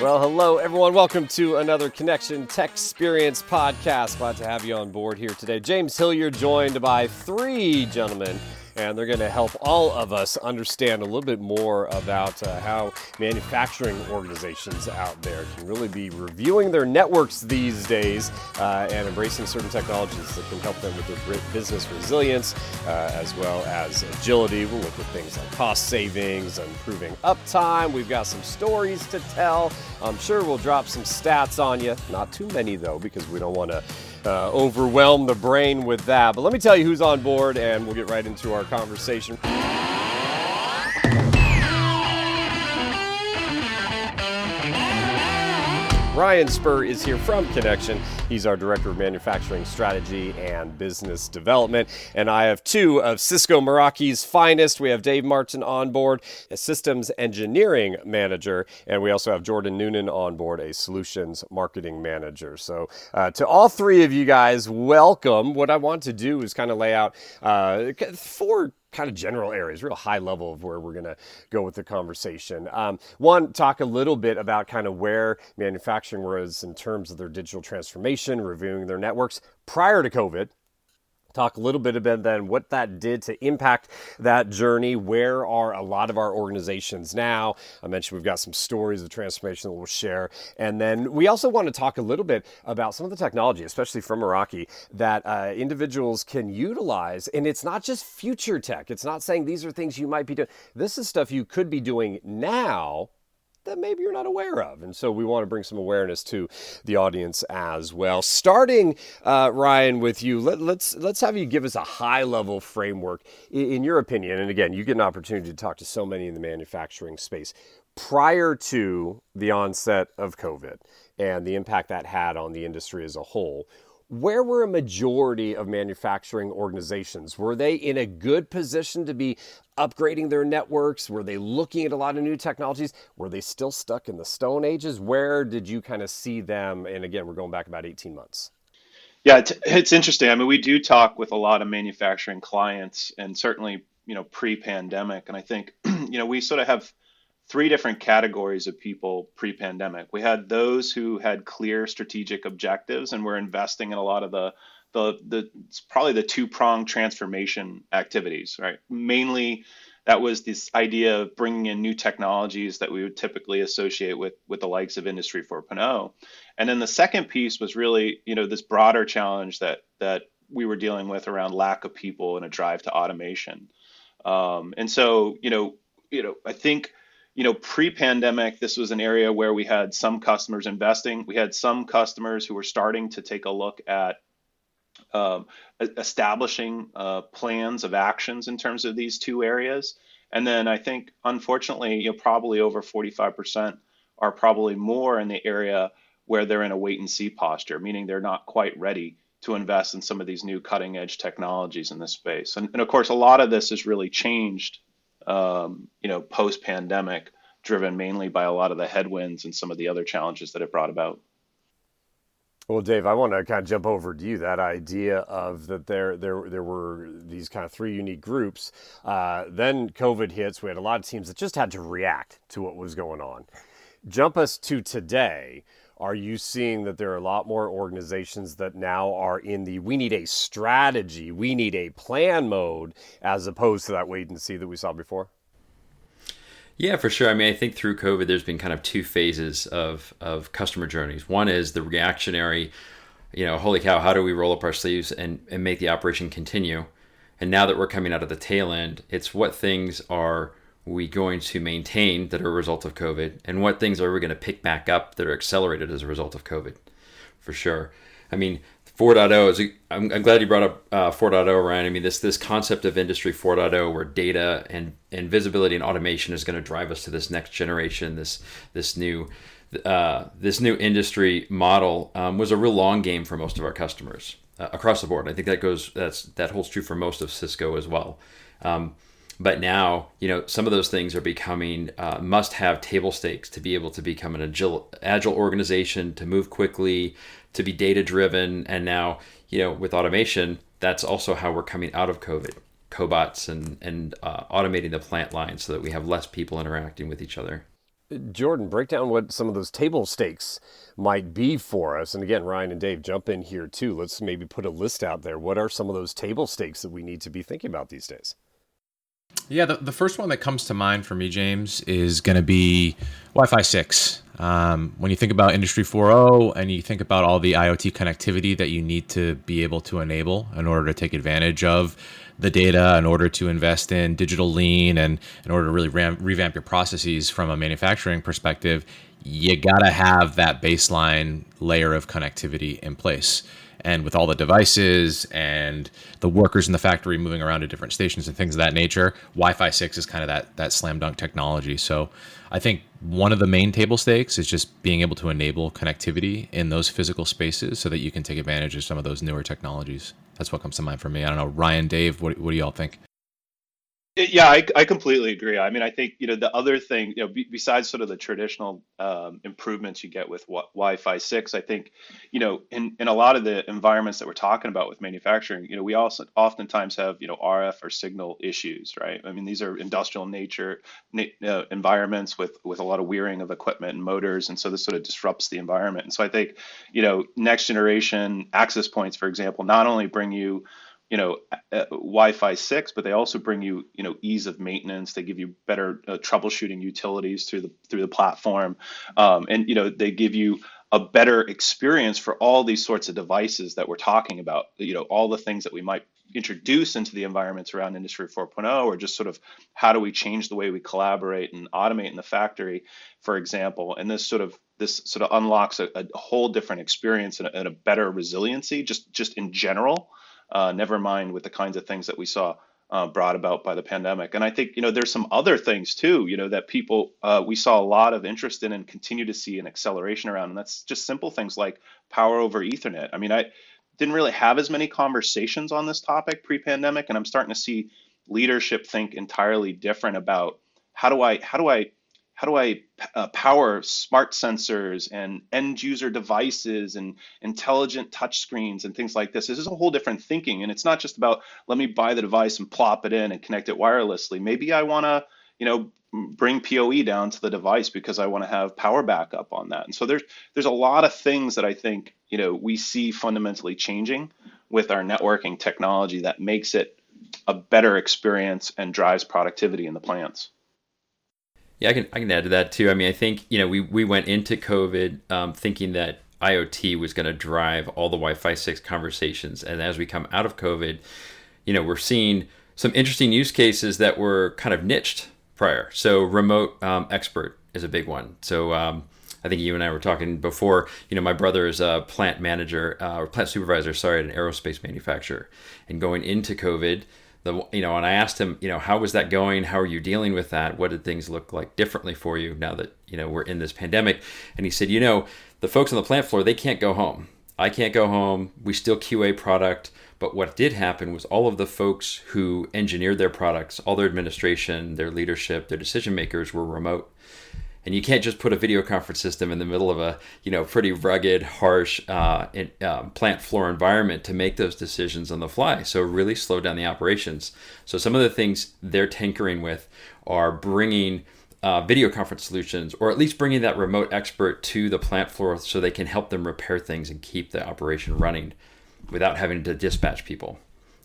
Well, hello, everyone. Welcome to another Connection Tech Experience podcast. Glad to have you on board here today. James Hillier, joined by three gentlemen and they're going to help all of us understand a little bit more about uh, how manufacturing organizations out there can really be reviewing their networks these days uh, and embracing certain technologies that can help them with their business resilience uh, as well as agility. We'll look at things like cost savings, improving uptime. We've got some stories to tell. I'm sure we'll drop some stats on you. Not too many, though, because we don't want to uh, overwhelm the brain with that. But let me tell you who's on board, and we'll get right into our conversation. Ryan Spurr is here from Connection. He's our Director of Manufacturing Strategy and Business Development. And I have two of Cisco Meraki's finest. We have Dave Martin on board, a Systems Engineering Manager. And we also have Jordan Noonan on board, a Solutions Marketing Manager. So, uh, to all three of you guys, welcome. What I want to do is kind of lay out uh, four kind of general areas, real high level of where we're going to go with the conversation. Um, one, talk a little bit about kind of where manufacturing was in terms of their digital transformation, reviewing their networks prior to COVID talk a little bit about then what that did to impact that journey. Where are a lot of our organizations now? I mentioned we've got some stories of transformation that we'll share. And then we also want to talk a little bit about some of the technology, especially from Meraki, that uh, individuals can utilize. And it's not just future tech, it's not saying these are things you might be doing. This is stuff you could be doing now that maybe you're not aware of. And so we want to bring some awareness to the audience as well. Starting, uh, Ryan, with you, let, us let's, let's have you give us a high level framework in, in your opinion. And again, you get an opportunity to talk to so many in the manufacturing space prior to the onset of COVID and the impact that had on the industry as a whole where were a majority of manufacturing organizations? Were they in a good position to be upgrading their networks? Were they looking at a lot of new technologies? Were they still stuck in the Stone Ages? Where did you kind of see them? And again, we're going back about 18 months. Yeah, it's interesting. I mean, we do talk with a lot of manufacturing clients, and certainly, you know, pre-pandemic. And I think, you know, we sort of have three different categories of people pre-pandemic. We had those who had clear strategic objectives and were investing in a lot of the the the probably the two-pronged transformation activities, right? Mainly that was this idea of bringing in new technologies that we would typically associate with with the likes of industry 4.0 and then the second piece was really you know this broader challenge that that we were dealing with around lack of people and a drive to automation um, and so you know you know i think you know, pre-pandemic, this was an area where we had some customers investing. We had some customers who were starting to take a look at um, establishing uh, plans of actions in terms of these two areas. And then I think, unfortunately, you know, probably over 45% are probably more in the area where they're in a wait and see posture, meaning they're not quite ready to invest in some of these new cutting edge technologies in this space. And, and of course, a lot of this has really changed um, you know, post pandemic, driven mainly by a lot of the headwinds and some of the other challenges that it brought about. Well, Dave, I want to kind of jump over to you. That idea of that there there there were these kind of three unique groups. Uh, then COVID hits. We had a lot of teams that just had to react to what was going on. Jump us to today. Are you seeing that there are a lot more organizations that now are in the we need a strategy, we need a plan mode, as opposed to that wait and see that we saw before? Yeah, for sure. I mean, I think through COVID, there's been kind of two phases of, of customer journeys. One is the reactionary, you know, holy cow, how do we roll up our sleeves and, and make the operation continue? And now that we're coming out of the tail end, it's what things are we going to maintain that are a result of COVID, and what things are we going to pick back up that are accelerated as a result of COVID, for sure. I mean, 4.0 is. I'm, I'm glad you brought up uh, 4.0, Ryan. I mean, this this concept of Industry 4.0, where data and and visibility and automation is going to drive us to this next generation, this this new uh, this new industry model um, was a real long game for most of our customers uh, across the board. I think that goes that's that holds true for most of Cisco as well. Um, but now, you know, some of those things are becoming uh, must-have table stakes to be able to become an agile, agile organization, to move quickly, to be data-driven, and now, you know, with automation, that's also how we're coming out of COVID. Cobots and and uh, automating the plant line so that we have less people interacting with each other. Jordan, break down what some of those table stakes might be for us. And again, Ryan and Dave, jump in here too. Let's maybe put a list out there. What are some of those table stakes that we need to be thinking about these days? Yeah, the, the first one that comes to mind for me, James, is going to be Wi Fi 6. Um, when you think about Industry 4.0 and you think about all the IoT connectivity that you need to be able to enable in order to take advantage of the data, in order to invest in digital lean, and in order to really ram- revamp your processes from a manufacturing perspective, you got to have that baseline layer of connectivity in place and with all the devices and the workers in the factory moving around to different stations and things of that nature, Wi-Fi 6 is kind of that that slam dunk technology. So I think one of the main table stakes is just being able to enable connectivity in those physical spaces so that you can take advantage of some of those newer technologies. That's what comes to mind for me. I don't know, Ryan, Dave, what, what do y'all think? Yeah, I, I completely agree. I mean, I think you know the other thing, you know, besides sort of the traditional um, improvements you get with w- Wi-Fi six, I think, you know, in, in a lot of the environments that we're talking about with manufacturing, you know, we also oftentimes have you know RF or signal issues, right? I mean, these are industrial nature na- uh, environments with with a lot of wearing of equipment and motors, and so this sort of disrupts the environment. And so I think, you know, next generation access points, for example, not only bring you you know uh, Wi-Fi 6, but they also bring you you know ease of maintenance. They give you better uh, troubleshooting utilities through the through the platform, um, and you know they give you a better experience for all these sorts of devices that we're talking about. You know all the things that we might introduce into the environments around Industry 4.0, or just sort of how do we change the way we collaborate and automate in the factory, for example. And this sort of this sort of unlocks a, a whole different experience and a, and a better resiliency just just in general uh, never mind with the kinds of things that we saw uh, brought about by the pandemic. And I think you know there's some other things too, you know, that people uh, we saw a lot of interest in and continue to see an acceleration around, and that's just simple things like power over Ethernet. I mean, I didn't really have as many conversations on this topic pre-pandemic, and I'm starting to see leadership think entirely different about how do I how do I how do I uh, power smart sensors and end user devices and intelligent touchscreens and things like this? This is a whole different thinking. And it's not just about let me buy the device and plop it in and connect it wirelessly. Maybe I want to, you know, bring PoE down to the device because I want to have power backup on that. And so there's there's a lot of things that I think, you know, we see fundamentally changing with our networking technology that makes it a better experience and drives productivity in the plants. Yeah, I can I can add to that too. I mean, I think you know we we went into COVID um, thinking that IoT was going to drive all the Wi-Fi six conversations, and as we come out of COVID, you know, we're seeing some interesting use cases that were kind of niched prior. So remote um, expert is a big one. So um, I think you and I were talking before. You know, my brother is a plant manager uh, or plant supervisor, sorry, at an aerospace manufacturer, and going into COVID the you know and i asked him you know how was that going? How are you dealing with that? What did things look like differently for you now that you know we're in this pandemic? And he said you know the folks on the plant floor they can't go home. I can't go home. We still qa product. But what did happen was all of the folks who engineered their products all their administration their leadership their decision makers were remote and you can't just put a video conference system in the middle of a you know pretty rugged harsh uh, in, um, plant floor environment to make those decisions on the fly. So really slow down the operations. So some of the things they're tinkering with are bringing uh, video conference solutions or at least bringing that remote expert to the plant floor so they can help them repair things and keep the operation running without having to dispatch people.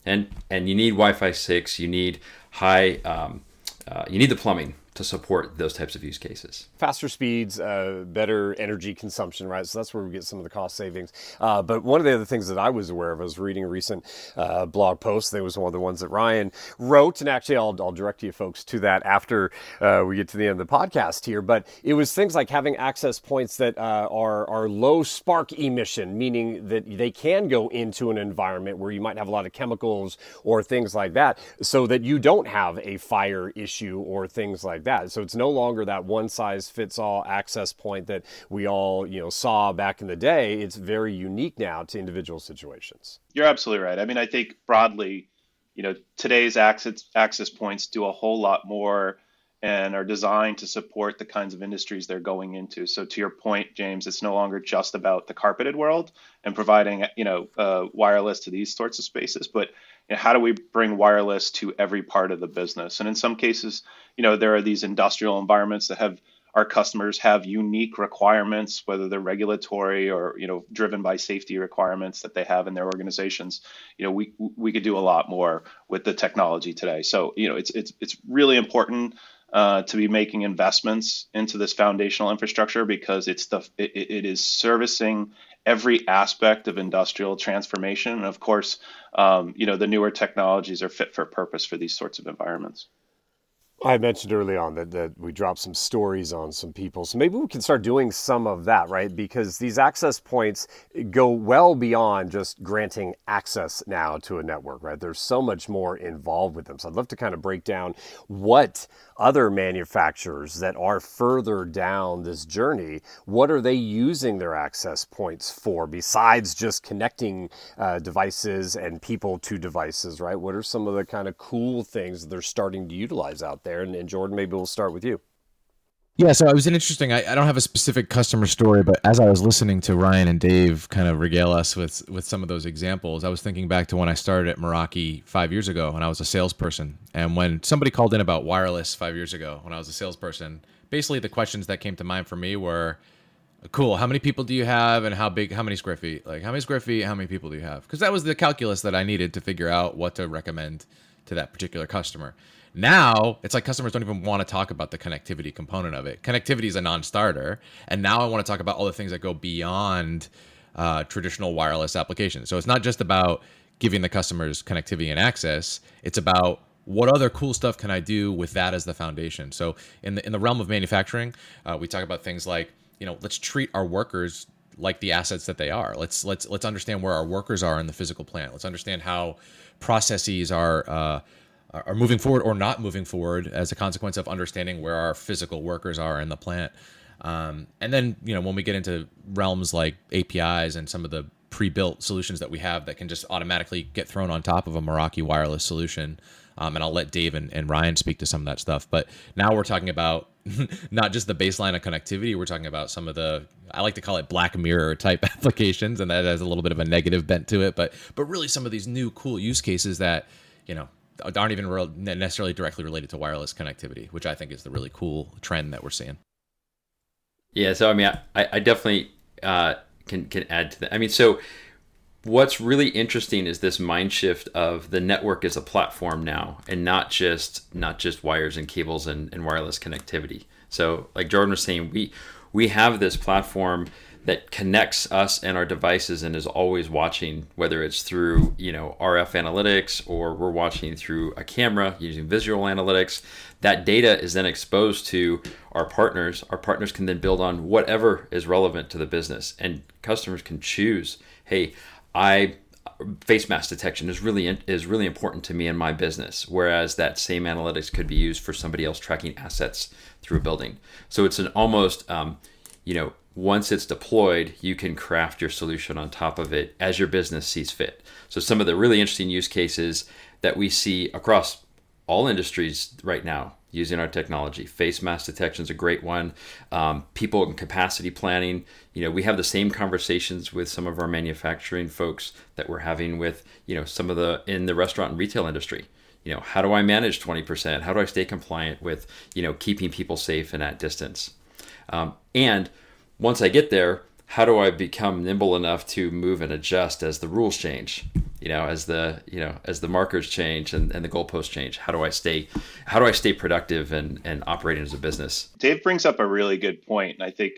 And and you need wi-fi 6 you need high um, uh, you need the plumbing to support those types of use cases. Faster speeds, uh, better energy consumption, right? So that's where we get some of the cost savings. Uh, but one of the other things that I was aware of, I was reading a recent uh, blog post. That was one of the ones that Ryan wrote, and actually, I'll, I'll direct you folks to that after uh, we get to the end of the podcast here. But it was things like having access points that uh, are are low spark emission, meaning that they can go into an environment where you might have a lot of chemicals or things like that, so that you don't have a fire issue or things like like that. So it's no longer that one size fits all access point that we all, you know, saw back in the day. It's very unique now to individual situations. You're absolutely right. I mean, I think broadly, you know, today's access access points do a whole lot more and are designed to support the kinds of industries they're going into. So to your point, James, it's no longer just about the carpeted world and providing, you know, uh, wireless to these sorts of spaces, but you know, how do we bring wireless to every part of the business? And in some cases, you know, there are these industrial environments that have our customers have unique requirements, whether they're regulatory or you know driven by safety requirements that they have in their organizations. You know, we we could do a lot more with the technology today. So you know, it's it's it's really important uh, to be making investments into this foundational infrastructure because it's the it, it is servicing every aspect of industrial transformation. And of course, um, you know, the newer technologies are fit for purpose for these sorts of environments. I mentioned early on that, that we dropped some stories on some people. So maybe we can start doing some of that, right? Because these access points go well beyond just granting access now to a network, right? There's so much more involved with them. So I'd love to kind of break down what other manufacturers that are further down this journey, what are they using their access points for besides just connecting uh, devices and people to devices, right? What are some of the kind of cool things they're starting to utilize out there? There. And, and Jordan, maybe we'll start with you. Yeah, so it was an interesting. I, I don't have a specific customer story, but as I was listening to Ryan and Dave kind of regale us with with some of those examples, I was thinking back to when I started at Meraki five years ago when I was a salesperson, and when somebody called in about wireless five years ago when I was a salesperson. Basically, the questions that came to mind for me were, "Cool, how many people do you have, and how big? How many square feet? Like how many square feet? How many people do you have?" Because that was the calculus that I needed to figure out what to recommend to that particular customer. Now it's like customers don't even want to talk about the connectivity component of it. Connectivity is a non-starter, and now I want to talk about all the things that go beyond uh, traditional wireless applications. So it's not just about giving the customers connectivity and access. It's about what other cool stuff can I do with that as the foundation. So in the in the realm of manufacturing, uh, we talk about things like you know let's treat our workers like the assets that they are. Let's let's let's understand where our workers are in the physical plant. Let's understand how processes are. Uh, are moving forward or not moving forward as a consequence of understanding where our physical workers are in the plant. Um, and then, you know, when we get into realms like APIs and some of the pre-built solutions that we have that can just automatically get thrown on top of a Meraki wireless solution. Um, and I'll let Dave and, and Ryan speak to some of that stuff. But now we're talking about not just the baseline of connectivity. We're talking about some of the I like to call it black mirror type applications, and that has a little bit of a negative bent to it. But but really some of these new cool use cases that you know aren't even real, necessarily directly related to wireless connectivity, which I think is the really cool trend that we're seeing. Yeah, so I mean, I, I definitely uh, can can add to that. I mean, so what's really interesting is this mind shift of the network as a platform now, and not just not just wires and cables and, and wireless connectivity. So, like Jordan was saying, we we have this platform that connects us and our devices and is always watching whether it's through you know RF analytics or we're watching through a camera using visual analytics that data is then exposed to our partners. Our partners can then build on whatever is relevant to the business and customers can choose hey I face mask detection is really is really important to me in my business whereas that same analytics could be used for somebody else tracking assets through a building. So it's an almost um, you know once it's deployed, you can craft your solution on top of it as your business sees fit. So, some of the really interesting use cases that we see across all industries right now using our technology. Face mask detection is a great one. Um, people and capacity planning. You know, we have the same conversations with some of our manufacturing folks that we're having with, you know, some of the in the restaurant and retail industry. You know, how do I manage 20%? How do I stay compliant with, you know, keeping people safe and at distance? Um, and once I get there, how do I become nimble enough to move and adjust as the rules change? You know, as the you know as the markers change and, and the goalposts change. How do I stay how do I stay productive and, and operating as a business? Dave brings up a really good point, and I think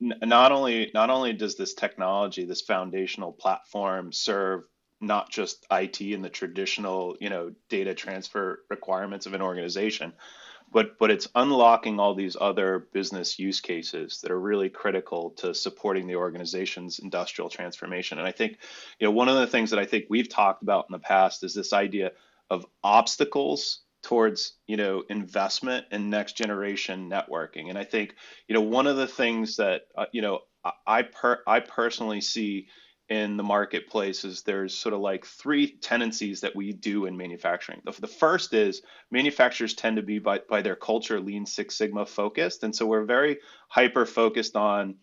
not only not only does this technology, this foundational platform, serve not just IT and the traditional you know data transfer requirements of an organization, but but it's unlocking all these other business use cases that are really critical to supporting the organization's industrial transformation. And i think you know one of the things that i think we've talked about in the past is this idea of obstacles towards you know investment in next generation networking. And i think you know one of the things that uh, you know i per i personally see in the marketplace is there's sort of like three tendencies that we do in manufacturing. The, the first is manufacturers tend to be by, by their culture lean Six Sigma focused. And so we're very hyper focused on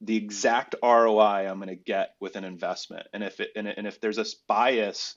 the exact ROI I'm going to get with an investment. And if it, and, and if there's a bias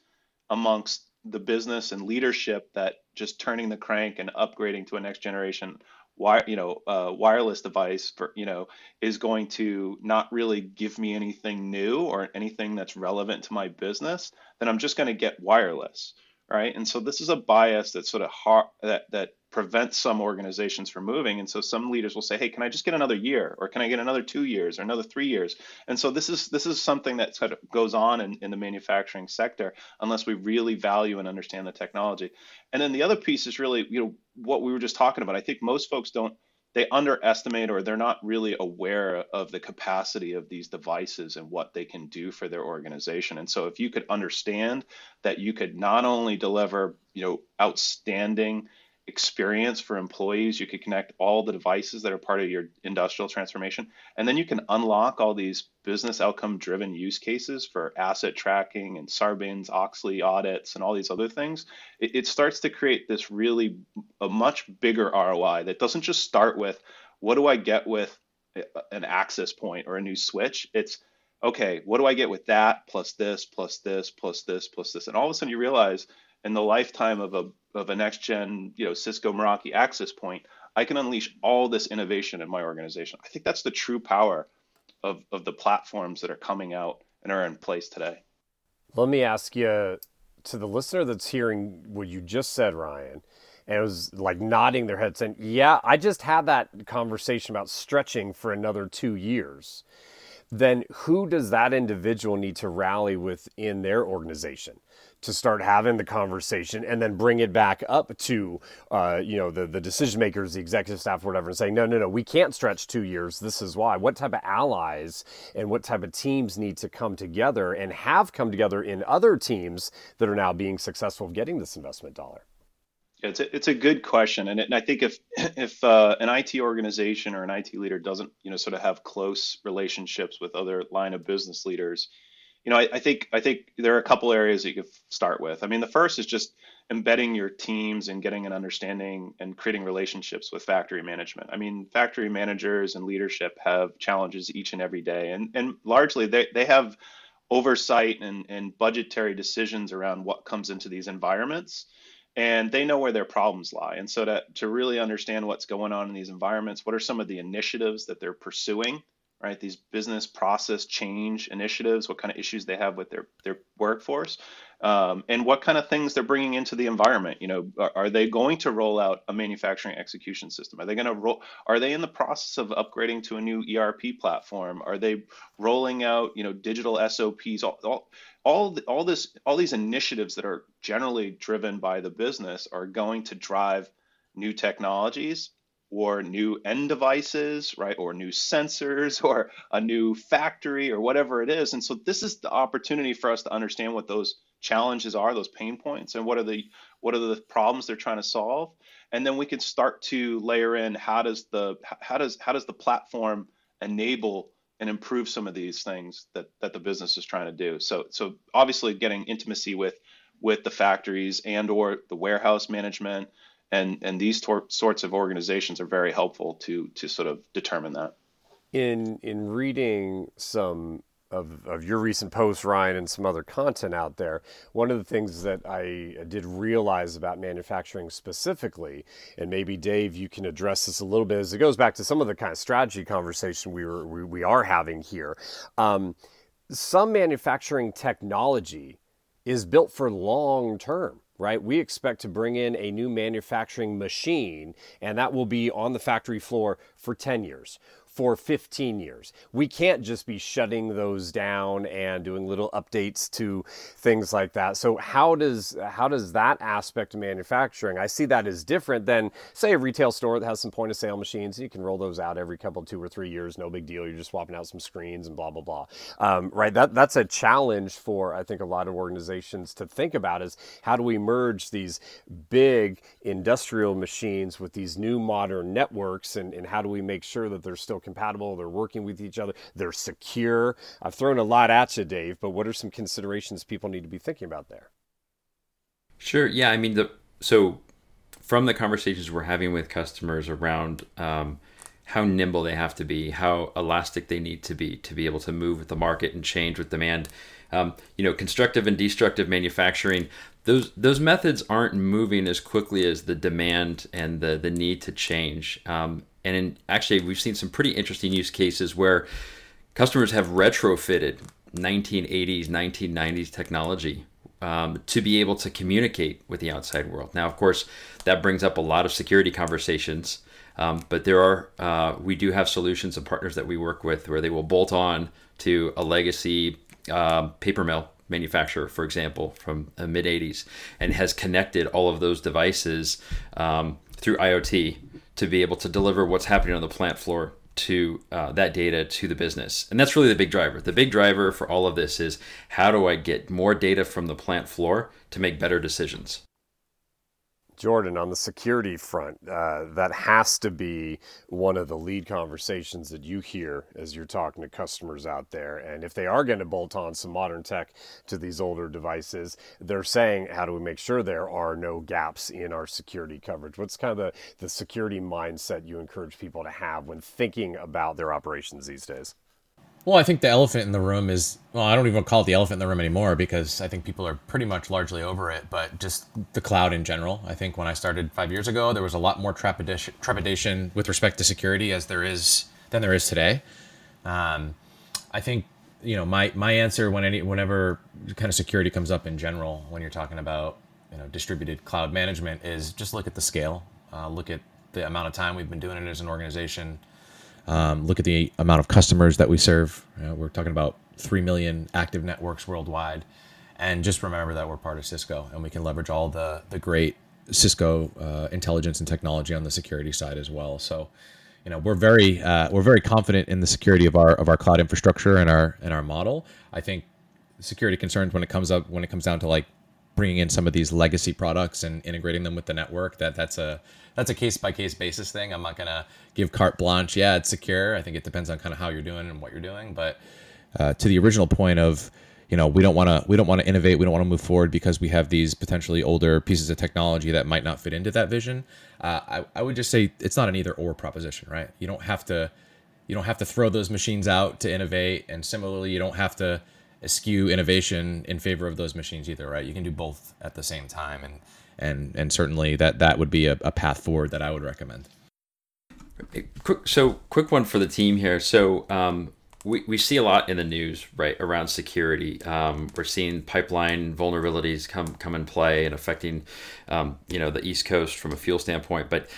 amongst the business and leadership that just turning the crank and upgrading to a next generation wire, you know, uh, wireless device for, you know, is going to not really give me anything new or anything that's relevant to my business, then I'm just going to get wireless, right? And so this is a bias that sort of hard that that prevents some organizations from moving. And so some leaders will say, "Hey, can I just get another year, or can I get another two years, or another three years?" And so this is this is something that sort of goes on in, in the manufacturing sector unless we really value and understand the technology. And then the other piece is really, you know, what we were just talking about. I think most folks don't they underestimate or they're not really aware of the capacity of these devices and what they can do for their organization. And so if you could understand that you could not only deliver, you know, outstanding experience for employees. You could connect all the devices that are part of your industrial transformation. And then you can unlock all these business outcome driven use cases for asset tracking and Sarbanes Oxley audits and all these other things. It, it starts to create this really a much bigger ROI that doesn't just start with what do I get with an access point or a new switch. It's okay, what do I get with that plus this plus this plus this plus this? And all of a sudden you realize in the lifetime of a of a next gen, you know, Cisco Meraki access point, I can unleash all this innovation in my organization. I think that's the true power of of the platforms that are coming out and are in place today. Let me ask you to the listener that's hearing what you just said, Ryan, and it was like nodding their head saying, Yeah, I just had that conversation about stretching for another two years. Then who does that individual need to rally within their organization? To start having the conversation and then bring it back up to uh, you know the the decision makers the executive staff whatever and saying no no no we can't stretch two years. This is why. What type of allies and what type of teams need to come together and have come together in other teams that are now being successful of getting this investment dollar? It's a, it's a good question, and, it, and I think if if uh, an IT organization or an IT leader doesn't you know sort of have close relationships with other line of business leaders, you know, I, I, think I think there are a couple areas that you could start with. I mean, the first is just embedding your teams and getting an understanding and creating relationships with factory management. I mean, factory managers and leadership have challenges each and every day, and and largely they they have oversight and, and budgetary decisions around what comes into these environments and they know where their problems lie and so to, to really understand what's going on in these environments what are some of the initiatives that they're pursuing right? These business process change initiatives, what kind of issues they have with their their workforce, um, and what kind of things they're bringing into the environment. You know, are, are, they going to roll out a manufacturing execution system? Are they going to roll? Are they in the process of upgrading to a new ERP platform? Are they rolling out, you know, digital SOPs? All, all, all, all this, all these initiatives that are generally driven by the business are going to drive new technologies or new end devices, right, or new sensors, or a new factory, or whatever it is. And so this is the opportunity for us to understand what those challenges are, those pain points, and what are the what are the problems they're trying to solve. And then we can start to layer in how does the how does how does the platform enable and improve some of these things that that the business is trying to do. So so obviously getting intimacy with with the factories and or the warehouse management and and these tor- sorts of organizations are very helpful to to sort of determine that. In in reading some of, of your recent posts, Ryan, and some other content out there, one of the things that I did realize about manufacturing specifically, and maybe Dave, you can address this a little bit as it goes back to some of the kind of strategy conversation we were we, we are having here. Um, some manufacturing technology is built for long term right? We expect to bring in a new manufacturing machine, and that will be on the factory floor for 10 years for 15 years. We can't just be shutting those down and doing little updates to things like that. So how does how does that aspect of manufacturing? I see that as different than say a retail store that has some point of sale machines. You can roll those out every couple two or three years, no big deal. You're just swapping out some screens and blah blah blah. Um, right? That that's a challenge for I think a lot of organizations to think about is how do we merge these big industrial machines with these new modern networks and, and how do we make sure that they're still compatible, they're working with each other, they're secure. I've thrown a lot at you, Dave, but what are some considerations people need to be thinking about there? Sure. Yeah. I mean, the so from the conversations we're having with customers around um, how nimble they have to be, how elastic they need to be to be able to move with the market and change with demand. Um, you know, constructive and destructive manufacturing. Those those methods aren't moving as quickly as the demand and the the need to change. Um, and in, actually, we've seen some pretty interesting use cases where customers have retrofitted 1980s, 1990s technology um, to be able to communicate with the outside world. Now, of course, that brings up a lot of security conversations. Um, but there are uh, we do have solutions and partners that we work with where they will bolt on to a legacy um, paper mill manufacturer, for example, from the mid 80s, and has connected all of those devices um, through IoT to be able to deliver what's happening on the plant floor to uh, that data to the business. And that's really the big driver. The big driver for all of this is how do I get more data from the plant floor to make better decisions? Jordan, on the security front, uh, that has to be one of the lead conversations that you hear as you're talking to customers out there. And if they are going to bolt on some modern tech to these older devices, they're saying, how do we make sure there are no gaps in our security coverage? What's kind of the, the security mindset you encourage people to have when thinking about their operations these days? Well, I think the elephant in the room is well, I don't even call it the elephant in the room anymore because I think people are pretty much largely over it, but just the cloud in general. I think when I started 5 years ago, there was a lot more trepidation, trepidation with respect to security as there is than there is today. Um, I think you know my my answer when any whenever kind of security comes up in general when you're talking about you know distributed cloud management is just look at the scale, uh, look at the amount of time we've been doing it as an organization um, look at the amount of customers that we serve. Know, we're talking about 3 million active networks worldwide. And just remember that we're part of Cisco and we can leverage all the, the great Cisco uh, intelligence and technology on the security side as well. So, you know, we're very uh, we're very confident in the security of our of our cloud infrastructure and our and our model. I think security concerns when it comes up when it comes down to like bringing in some of these legacy products and integrating them with the network that that's a that's a case by case basis thing. I'm not to give carte blanche. Yeah it's secure. I think it depends on kind of how you're doing and what you're doing. But uh, to the original point of you know we don't want to we don't want to innovate. We don't want to move forward because we have these potentially older pieces of technology that might not fit into that vision. Uh, I, I would just say it's not an either or proposition right? You don't have to you don't have to throw those machines out to innovate. And similarly you don't have to eschew innovation in favor of those machines either, right? You can do both at the same time, and and and certainly that that would be a, a path forward that I would recommend. Quick, so quick one for the team here. So um, we, we see a lot in the news, right, around security. Um, we're seeing pipeline vulnerabilities come come in play and affecting, um, you know, the East Coast from a fuel standpoint. But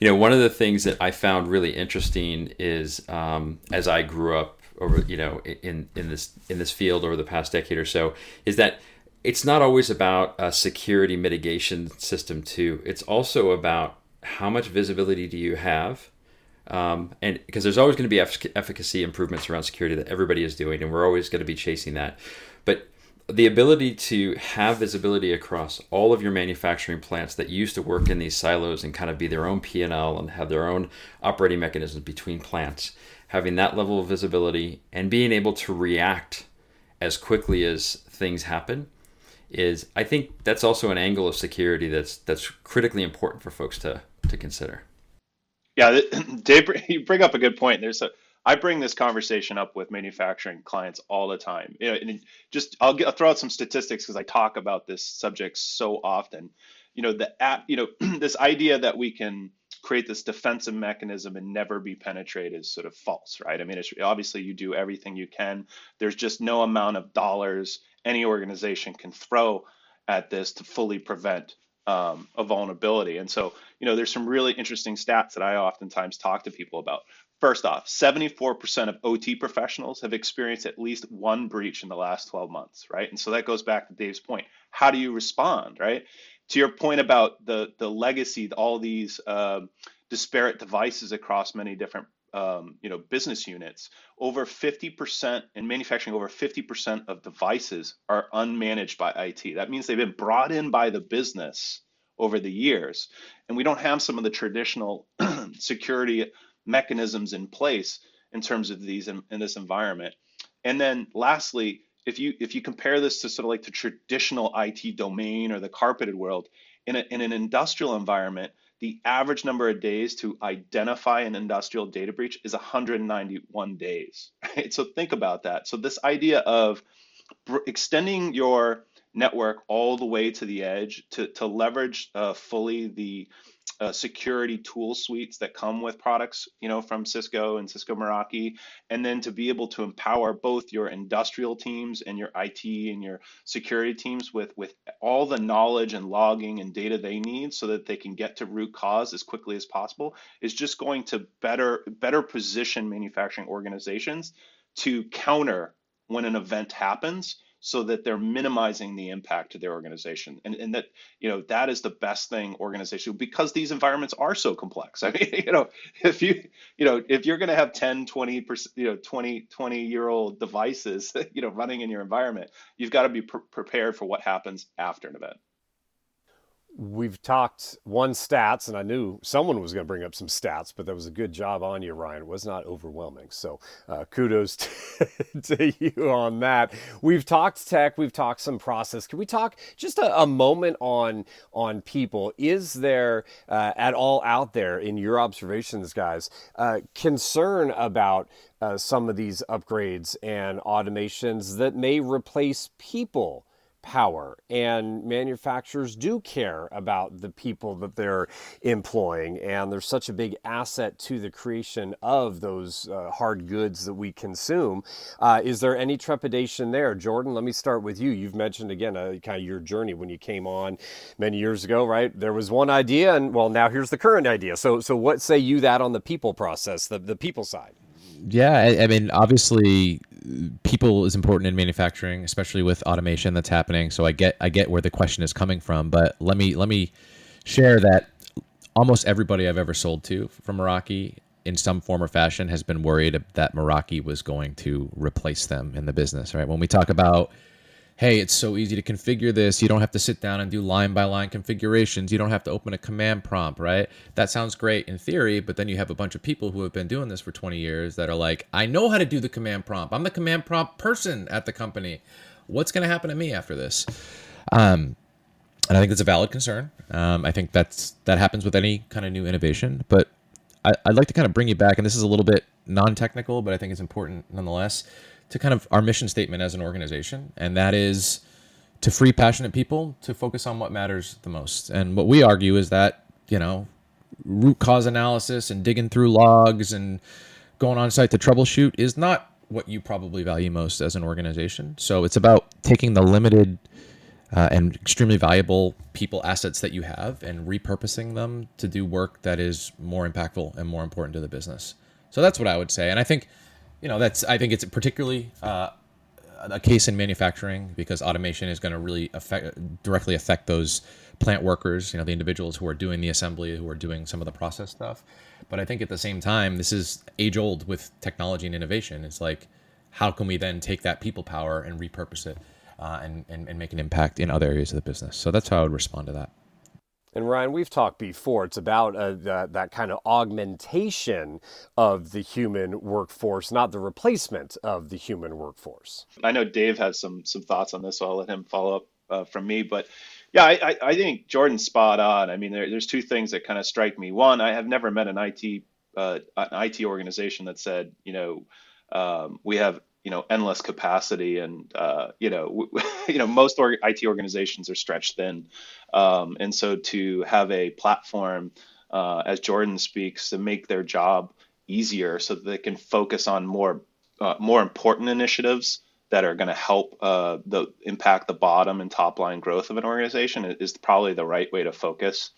you know, one of the things that I found really interesting is um, as I grew up over you know in in this in this field over the past decade or so is that it's not always about a security mitigation system too. It's also about how much visibility do you have um, and because there's always going to be efficacy improvements around security that everybody is doing and we're always going to be chasing that. But the ability to have visibility across all of your manufacturing plants that used to work in these silos and kind of be their own P&L and have their own operating mechanisms between plants having that level of visibility and being able to react as quickly as things happen is I think that's also an angle of security that's that's critically important for folks to to consider. Yeah, Dave, you bring up a good point. There's a I bring this conversation up with manufacturing clients all the time. You know, and just I'll, get, I'll throw out some statistics because I talk about this subject so often. You know, the app, you know, this idea that we can create this defensive mechanism and never be penetrated is sort of false, right? I mean, it's obviously you do everything you can. There's just no amount of dollars any organization can throw at this to fully prevent um, a vulnerability. And so, you know, there's some really interesting stats that I oftentimes talk to people about. First off, 74% of OT professionals have experienced at least one breach in the last 12 months, right? And so that goes back to Dave's point. How do you respond, right? To your point about the the legacy, all these uh, disparate devices across many different um, you know business units, over 50% in manufacturing, over 50% of devices are unmanaged by IT. That means they've been brought in by the business over the years, and we don't have some of the traditional security mechanisms in place in terms of these in, in this environment. And then lastly, if you if you compare this to sort of like the traditional IT domain or the carpeted world, in, a, in an industrial environment, the average number of days to identify an industrial data breach is 191 days. Right? So think about that. So this idea of extending your network all the way to the edge to, to leverage uh, fully the uh, security tool suites that come with products, you know, from Cisco and Cisco Meraki, and then to be able to empower both your industrial teams and your IT and your security teams with with all the knowledge and logging and data they need, so that they can get to root cause as quickly as possible, is just going to better better position manufacturing organizations to counter when an event happens so that they're minimizing the impact to their organization. And, and that you know that is the best thing organization because these environments are so complex. I mean you know if you you know if you're going to have 10 20 percent you know 20 20 year old devices you know running in your environment you've got to be pre- prepared for what happens after an event we've talked one stats, and I knew someone was going to bring up some stats, but that was a good job on you, Ryan. It was not overwhelming. So uh, kudos to, to, you on that. We've talked tech, we've talked some process. Can we talk just a, a moment on on people? Is there uh, at all out there in your observations, guys, uh, concern about uh, some of these upgrades and automations that may replace people? Power. And manufacturers do care about the people that they're employing. And they're such a big asset to the creation of those uh, hard goods that we consume. Uh, is there any trepidation there? Jordan let me start with you. You've mentioned again uh, kind of your journey when you came on many years ago right? There was one idea and well now here's the current idea. So so what say you that on the people process the, the people side yeah, I, I, mean, obviously, people is important in manufacturing, especially with automation that's happening. So I get I get where the question is coming from, but let me let me share that almost everybody I've ever sold to from Meraki in some form or fashion has been worried that Meraki was going to replace them in the business. Right? When we talk about hey, it's so easy to configure this. You don't have to sit down and do line by line configurations. You don't have to open a command prompt, right? That sounds great in theory, but then you have a bunch of people who have been doing this for 20 years that are like, I know how to do the command prompt. I'm the command prompt person at the company. What's going to happen to me after this? Um, and I think that's a valid concern. Um, I think that's that happens with any kind of new innovation. But I, I'd like to kind of bring you back, and this is a little bit non-technical, but I think it's important nonetheless to kind of our mission statement as an organization, and that is to free passionate people to focus on what matters the most. And what we argue is that, you know, root cause analysis and digging through logs and going on site to troubleshoot is not what you probably value most as an organization. So it's about taking the limited uh, and extremely valuable people assets that you have and repurposing them to do work that is more impactful and more important to the business. So that's what I would say. And I think you know that's I think it's particularly uh, a case in manufacturing because automation is going to really affect directly affect those plant workers, you know, the individuals who are doing the assembly, who are doing some of the process stuff. But I think at the same time, this is age old with technology and innovation. It's like, how can we then take that people power and repurpose it uh, and, and, and make an impact in other areas of the business? So that's how I would respond to that. And Ryan, we've talked before. It's about uh, that, kind of augmentation of the human workforce, not the replacement of the human workforce. I know Dave has some some thoughts on this, so I'll let him follow up uh, from me. But yeah, I, I, think Jordan's spot on. I mean, there, there's two things that kind of strike me. One, I have never met an IT uh, an IT organization that said, you know, um, we have you know endless capacity and uh, you know you know most or- IT organizations are stretched thin. Um, and so to have a platform uh, as Jordan speaks to make their job easier so that they can focus on more uh, more important initiatives that are going to help uh, the impact the bottom and top line growth of an organization is probably the right way to focus.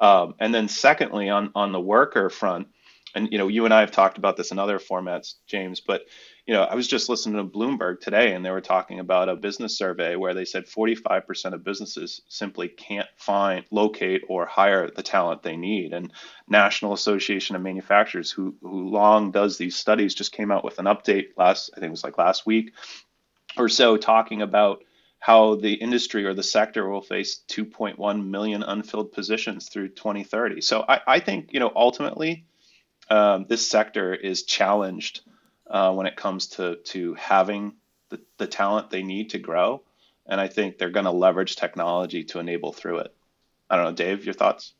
Um, and then secondly on on the worker front and you know you and I have talked about this in other formats James but you know, I was just listening to Bloomberg today and they were talking about a business survey where they said 45% of businesses simply can't find, locate, or hire the talent they need. And National Association of Manufacturers, who, who long does these studies, just came out with an update last, I think it was like last week or so, talking about how the industry or the sector will face 2.1 million unfilled positions through 2030. So I, I think, you know, ultimately, um, this sector is challenged uh, when it comes to to having the, the talent they need to grow. And I think they're going to leverage technology to enable through it. I don't know, Dave, your thoughts?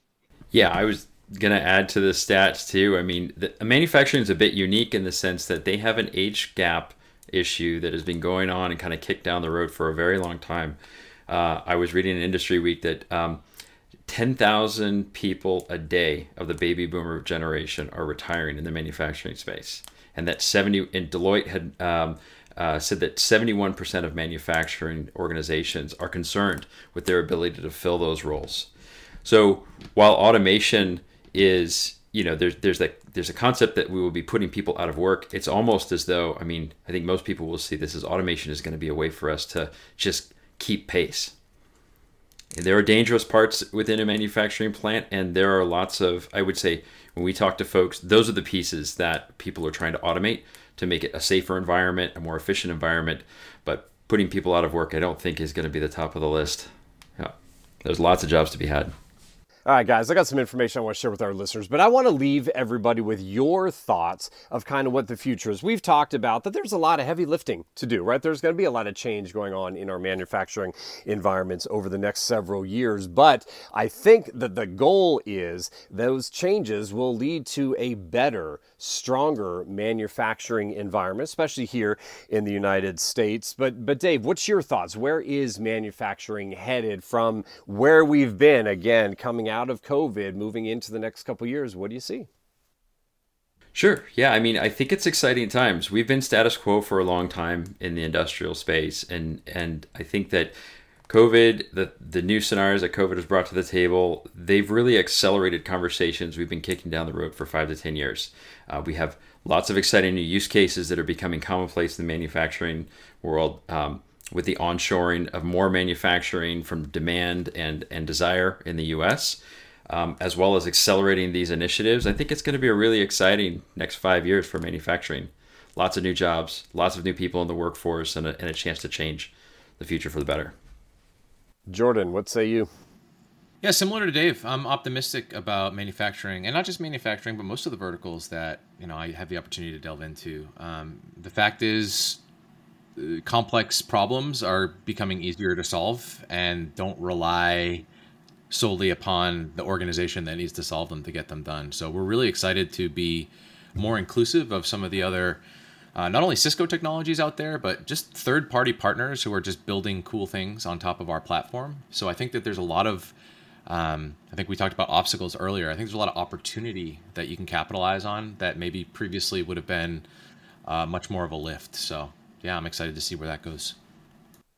Yeah, I was going to add to the stats too. I mean, the, manufacturing is a bit unique in the sense that they have an age gap issue that has been going on and kind of kicked down the road for a very long time. Uh, I was reading in Industry Week that um, 10,000 people a day of the baby boomer generation are retiring in the manufacturing space. And that 70, and Deloitte had um, uh, said that 71% of manufacturing organizations are concerned with their ability to fill those roles. So while automation is you know there's there's that there's a concept that we will be putting people out of work it's almost as though i mean i think most people will see this as automation is going to be a way for us to just keep pace there are dangerous parts within a manufacturing plant and there are lots of i would say when we talk to folks those are the pieces that people are trying to automate to make it a safer environment a more efficient environment. But putting people out of work i don't think is going to be the top of the list. Yeah there's lots of jobs to be had all right, guys, I got some information I want to share with our listeners, but I want to leave everybody with your thoughts of kind of what the future is. We've talked about that there's a lot of heavy lifting to do, right? There's going to be a lot of change going on in our manufacturing environments over the next several years, but I think that the goal is those changes will lead to a better, stronger manufacturing environment, especially here in the United States. But but Dave, what's your thoughts? Where is manufacturing headed from where we've been again coming out out of COVID, moving into the next couple years, what do you see? Sure. Yeah. I mean, I think it's exciting times. We've been status quo for a long time in the industrial space, and and I think that COVID, the the new scenarios that COVID has brought to the table, they've really accelerated conversations we've been kicking down the road for five to ten years. Uh, we have lots of exciting new use cases that are becoming commonplace in the manufacturing world. Um, with the onshoring of more manufacturing from demand and, and desire in the US, um, as well as accelerating these initiatives, I think it's going to be a really exciting next five years for manufacturing. Lots of new jobs, lots of new people in the workforce, and a, and a chance to change the future for the better. Jordan, what say you? Yeah, similar to Dave, I'm optimistic about manufacturing, and not just manufacturing, but most of the verticals that you know I have the opportunity to delve into. Um, the fact is, complex problems are becoming easier to solve and don't rely solely upon the organization that needs to solve them to get them done. So we're really excited to be more inclusive of some of the other uh, not only Cisco technologies out there, but just third party partners who are just building cool things on top of our platform. So I think that there's a lot of, um, I think we talked about obstacles earlier. I think there's a lot of opportunity that you can capitalize on that maybe previously would have been uh, much more of a lift. So yeah, I'm excited to see where that goes.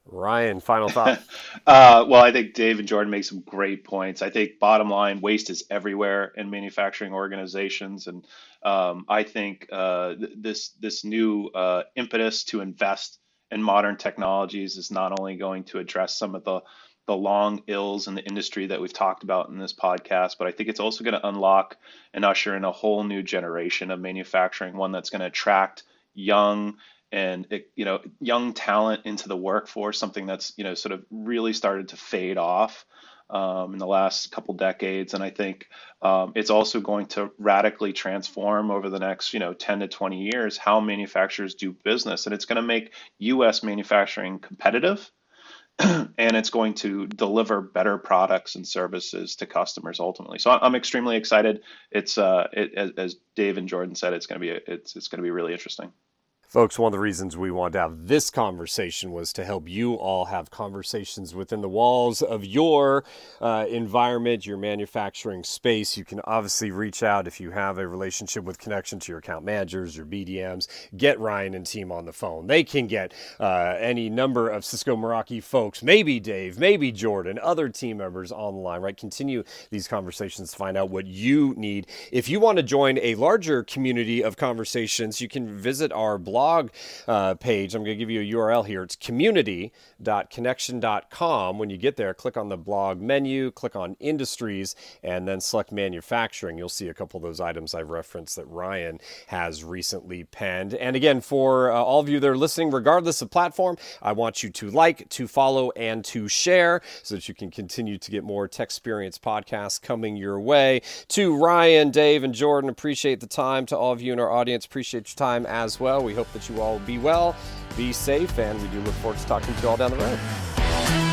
Ryan, final thought. uh, well, I think Dave and Jordan make some great points. I think bottom line, waste is everywhere in manufacturing organizations, and um, I think uh, th- this this new uh, impetus to invest in modern technologies is not only going to address some of the the long ills in the industry that we've talked about in this podcast, but I think it's also going to unlock and usher in a whole new generation of manufacturing, one that's going to attract young and you know young talent into the workforce something that's you know sort of really started to fade off um, in the last couple decades and i think um, it's also going to radically transform over the next you know 10 to 20 years how manufacturers do business and it's going to make us manufacturing competitive and it's going to deliver better products and services to customers ultimately. So I'm extremely excited. It's uh, it, as Dave and Jordan said, it's going to be it's it's going to be really interesting. Folks, one of the reasons we wanted to have this conversation was to help you all have conversations within the walls of your uh, environment, your manufacturing space. You can obviously reach out if you have a relationship with connection to your account managers, your BDMs. Get Ryan and team on the phone. They can get uh, any number of Cisco Meraki folks, maybe Dave, maybe Jordan, other team members on the line, right? Continue these conversations to find out what you need. If you want to join a larger community of conversations, you can visit our blog blog uh, page. I'm going to give you a URL here. It's community.connection.com. When you get there, click on the blog menu, click on industries, and then select manufacturing. You'll see a couple of those items I've referenced that Ryan has recently penned. And again, for uh, all of you that are listening, regardless of platform, I want you to like, to follow, and to share so that you can continue to get more Tech Experience podcasts coming your way. To Ryan, Dave, and Jordan, appreciate the time. To all of you in our audience, appreciate your time as well. We hope that you all be well, be safe, and we do look forward to talking to you all down the road.